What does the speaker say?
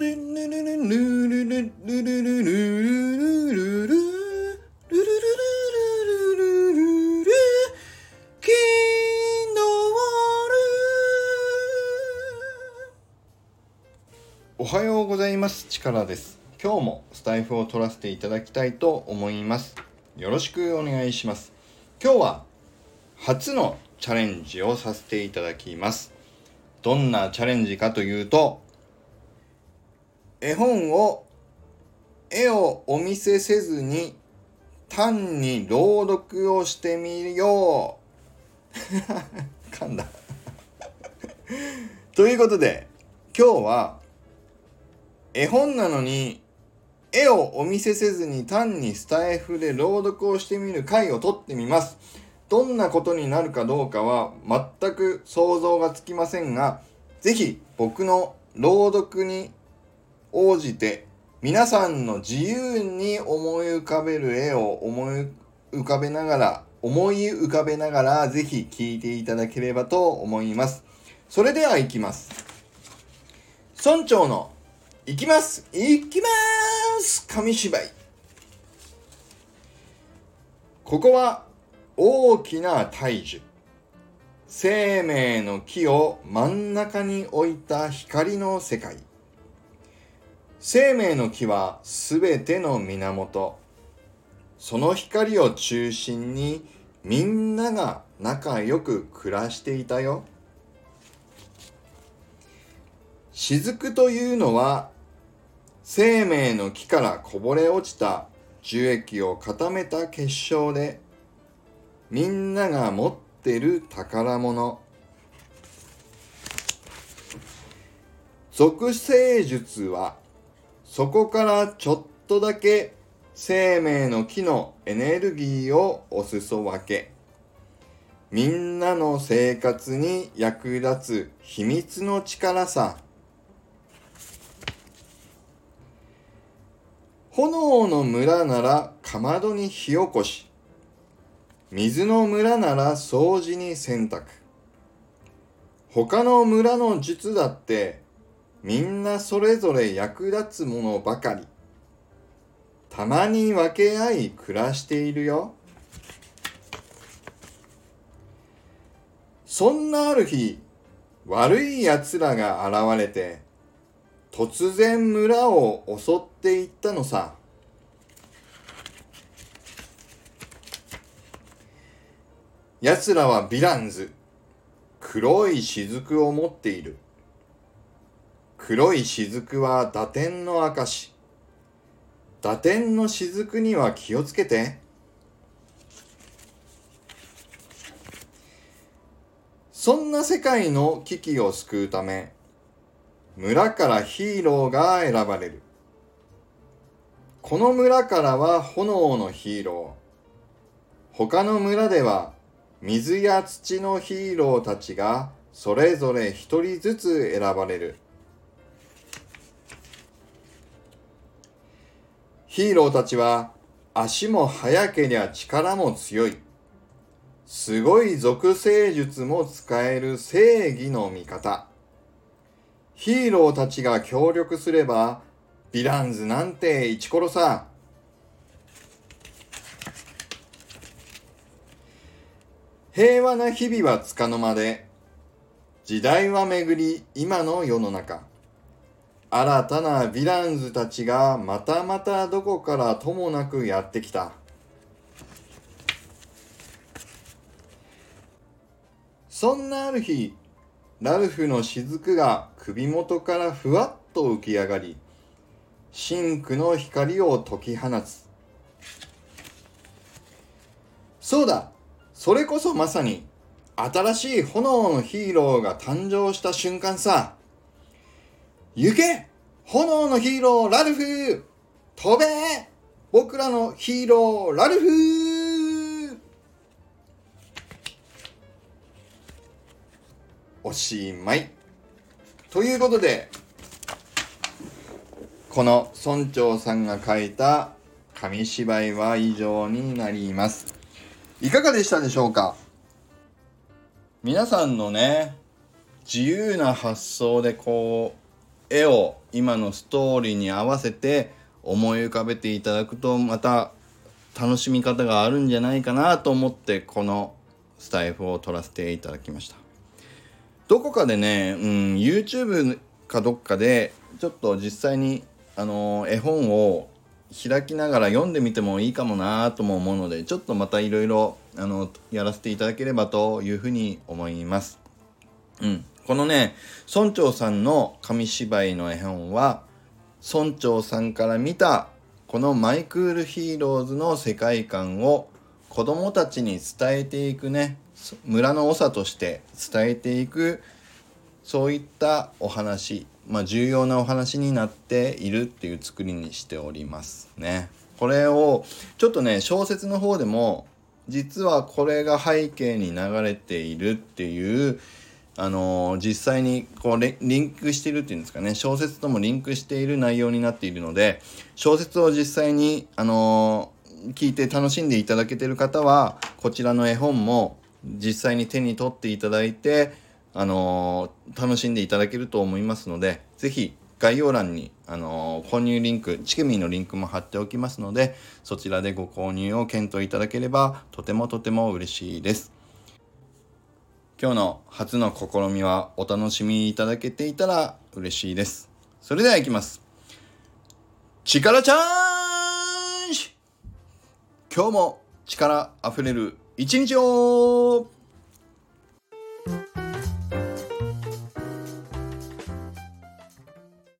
ルルルルルルルルルルルルルルルおはようございます。チカラです。今日もスタイフを取らせていただきたいと思います。よろしくお願いします。今日は初のチャレンジをさせていただきます。どんなチャレンジかというと、絵本を絵をお見せせずに単に朗読をしてみよう 噛んだ ということで今日は絵本なのに絵をお見せせずに単にスタイフで朗読をしてみる回を撮ってみます。どんなことになるかどうかは全く想像がつきませんが、ぜひ僕の朗読に応じて皆さんの自由に思い浮かべる絵を思い浮かべながら、思い浮かべながらぜひ聞いていただければと思います。それでは行きます。村長の行きます。行きます。紙芝居。ここは大きな大樹。生命の木を真ん中に置いた光の世界。生命の木はすべての源。その光を中心にみんなが仲良く暮らしていたよ。雫というのは生命の木からこぼれ落ちた樹液を固めた結晶でみんなが持ってる宝物。属性術はそこからちょっとだけ生命の木のエネルギーをお裾分け。みんなの生活に役立つ秘密の力さ。炎の村ならかまどに火起こし。水の村なら掃除に洗濯。他の村の術だってみんなそれぞれ役立つものばかりたまに分け合い暮らしているよそんなある日悪い奴らが現れて突然村を襲っていったのさ。奴らはヴィランズ。黒い雫を持っている。黒い雫は打点の証。打点の雫には気をつけて。そんな世界の危機を救うため、村からヒーローが選ばれる。この村からは炎のヒーロー。他の村では水や土のヒーローたちがそれぞれ一人ずつ選ばれる。ヒーローたちは足も速けりゃ力も強い。すごい属性術も使える正義の味方。ヒーローたちが協力すれば、ヴィランズなんてイチコロさ。平和な日々はつかの間で、時代は巡り今の世の中。新たなヴィランズたちがまたまたどこからともなくやってきた。そんなある日、ラルフの雫が首元からふわっと浮き上がり、真紅の光を解き放つ。そうだそれこそまさに新しい炎のヒーローが誕生した瞬間さ。行け！炎のヒーローラルフ！飛べ！僕らのヒーローラルフ！おしまい。ということで、この村長さんが書いた紙芝居は以上になります。いかがでしたでしょうか？皆さんのね、自由な発想でこう、絵を今のストーリーに合わせて思い浮かべていただくとまた楽しみ方があるんじゃないかなと思ってこのスタエフを撮らせていただきましたどこかでね、うん、YouTube かどっかでちょっと実際にあの絵本を開きながら読んでみてもいいかもなとも思うのでちょっとまたいろいろやらせていただければというふうに思います。うん、このね村長さんの紙芝居の絵本は村長さんから見たこのマイクールヒーローズの世界観を子供たちに伝えていくね村の長として伝えていくそういったお話まあ、重要なお話になっているっていう作りにしておりますね。これをちょっとね小説の方でも実はこれが背景に流れているっていうあの、実際にこうリンクしているっていうんですかね小説ともリンクしている内容になっているので小説を実際にあの、聞いて楽しんでいただけてる方はこちらの絵本も実際に手に取っていただいてあの、楽しんでいただけると思いますので、是非概要欄に、あの、購入リンク、チケミーのリンクも貼っておきますので、そちらでご購入を検討いただければ、とてもとても嬉しいです。今日の初の試みはお楽しみいただけていたら嬉しいです。それでは行きます。力チャーンジ今日も力あふれる一日を